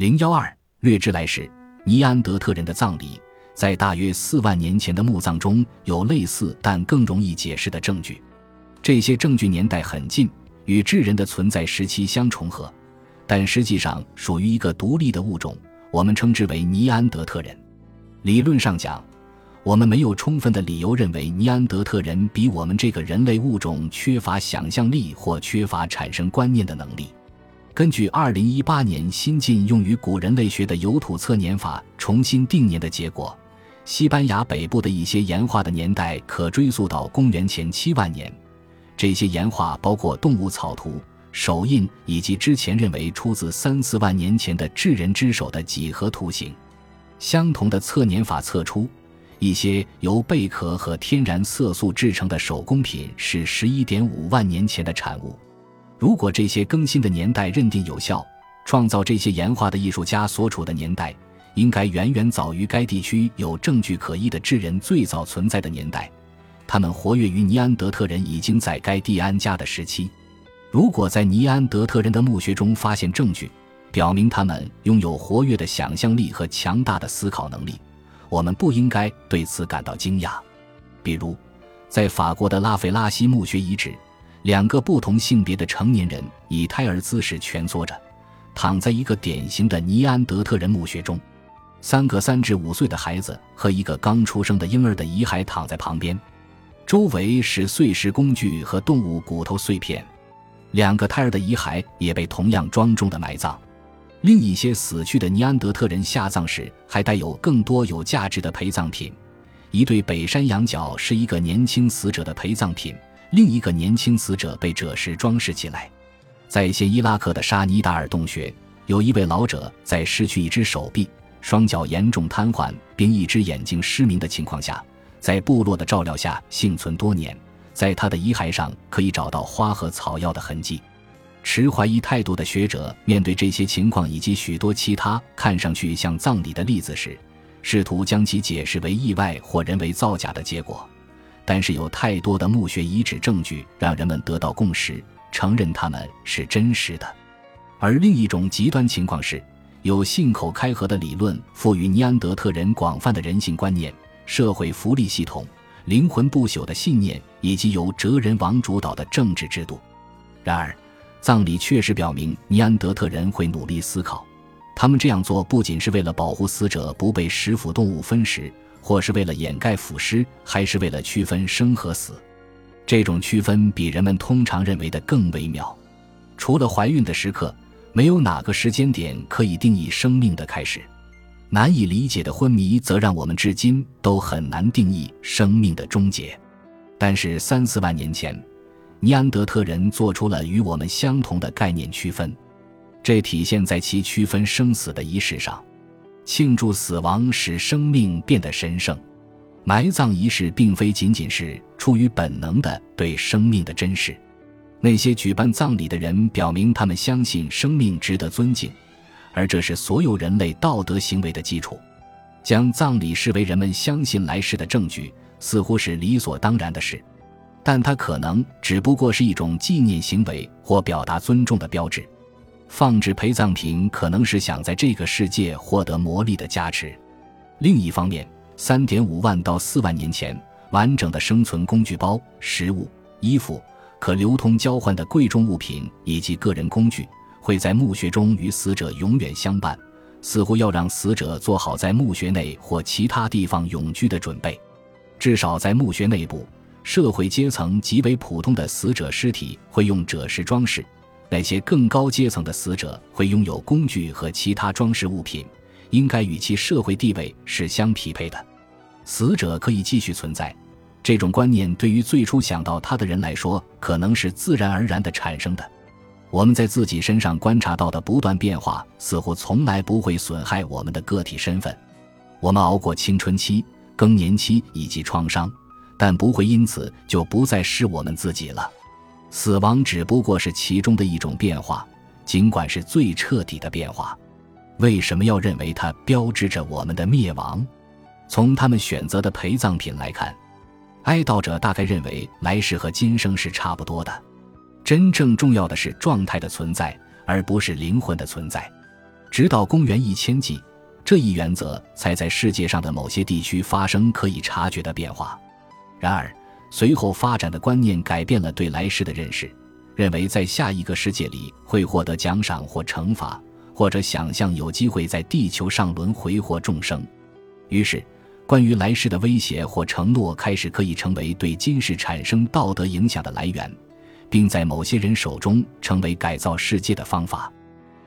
零幺二略知来时，尼安德特人的葬礼在大约四万年前的墓葬中有类似但更容易解释的证据。这些证据年代很近，与智人的存在时期相重合，但实际上属于一个独立的物种，我们称之为尼安德特人。理论上讲，我们没有充分的理由认为尼安德特人比我们这个人类物种缺乏想象力或缺乏产生观念的能力。根据2018年新近用于古人类学的有土测年法重新定年的结果，西班牙北部的一些岩画的年代可追溯到公元前7万年。这些岩画包括动物草图、手印以及之前认为出自三四万年前的智人之手的几何图形。相同的测年法测出。一些由贝壳和天然色素制成的手工品是十一点五万年前的产物。如果这些更新的年代认定有效，创造这些岩画的艺术家所处的年代应该远远早于该地区有证据可依的智人最早存在的年代。他们活跃于尼安德特人已经在该地安家的时期。如果在尼安德特人的墓穴中发现证据，表明他们拥有活跃的想象力和强大的思考能力。我们不应该对此感到惊讶。比如，在法国的拉斐拉西墓穴遗址，两个不同性别的成年人以胎儿姿势蜷缩着，躺在一个典型的尼安德特人墓穴中。三个三至五岁的孩子和一个刚出生的婴儿的遗骸躺在旁边，周围是碎石工具和动物骨头碎片。两个胎儿的遗骸也被同样庄重的埋葬。另一些死去的尼安德特人下葬时还带有更多有价值的陪葬品，一对北山羊角是一个年轻死者的陪葬品，另一个年轻死者被赭石装饰起来。在一些伊拉克的沙尼达尔洞穴，有一位老者在失去一只手臂、双脚严重瘫痪并一只眼睛失明的情况下，在部落的照料下幸存多年。在他的遗骸上可以找到花和草药的痕迹。持怀疑态度的学者面对这些情况以及许多其他看上去像葬礼的例子时，试图将其解释为意外或人为造假的结果。但是有太多的墓穴遗址证据让人们得到共识，承认他们是真实的。而另一种极端情况是，有信口开河的理论赋予尼安德特人广泛的人性观念、社会福利系统、灵魂不朽的信念以及由哲人王主导的政治制度。然而。葬礼确实表明，尼安德特人会努力思考。他们这样做不仅是为了保护死者不被食腐动物分食，或是为了掩盖腐尸，还是为了区分生和死。这种区分比人们通常认为的更微妙。除了怀孕的时刻，没有哪个时间点可以定义生命的开始。难以理解的昏迷则让我们至今都很难定义生命的终结。但是三四万年前。尼安德特人做出了与我们相同的概念区分，这体现在其区分生死的仪式上。庆祝死亡使生命变得神圣。埋葬仪式并非仅仅是出于本能的对生命的珍视。那些举办葬礼的人表明他们相信生命值得尊敬，而这是所有人类道德行为的基础。将葬礼视为人们相信来世的证据，似乎是理所当然的事。但它可能只不过是一种纪念行为或表达尊重的标志。放置陪葬品可能是想在这个世界获得魔力的加持。另一方面，三点五万到四万年前，完整的生存工具包、食物、衣服、可流通交换的贵重物品以及个人工具，会在墓穴中与死者永远相伴，似乎要让死者做好在墓穴内或其他地方永居的准备。至少在墓穴内部。社会阶层极为普通的死者尸体会用赭石装饰，那些更高阶层的死者会拥有工具和其他装饰物品，应该与其社会地位是相匹配的。死者可以继续存在，这种观念对于最初想到他的人来说，可能是自然而然的产生的。我们在自己身上观察到的不断变化，似乎从来不会损害我们的个体身份。我们熬过青春期、更年期以及创伤。但不会因此就不再是我们自己了。死亡只不过是其中的一种变化，尽管是最彻底的变化。为什么要认为它标志着我们的灭亡？从他们选择的陪葬品来看，哀悼者大概认为来世和今生是差不多的。真正重要的是状态的存在，而不是灵魂的存在。直到公元一千纪，这一原则才在世界上的某些地区发生可以察觉的变化。然而，随后发展的观念改变了对来世的认识，认为在下一个世界里会获得奖赏或惩罚，或者想象有机会在地球上轮回或众生。于是，关于来世的威胁或承诺开始可以成为对今世产生道德影响的来源，并在某些人手中成为改造世界的方法。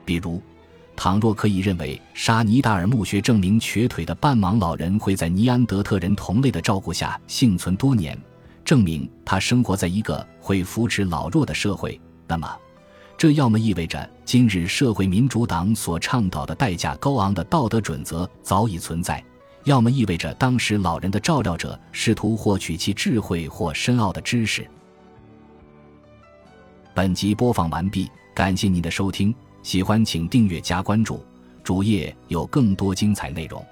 比如，倘若可以认为沙尼达尔墓穴证明瘸腿的半盲老人会在尼安德特人同类的照顾下幸存多年。证明他生活在一个会扶持老弱的社会，那么，这要么意味着今日社会民主党所倡导的代价高昂的道德准则早已存在，要么意味着当时老人的照料者试图获取其智慧或深奥的知识。本集播放完毕，感谢您的收听，喜欢请订阅加关注，主页有更多精彩内容。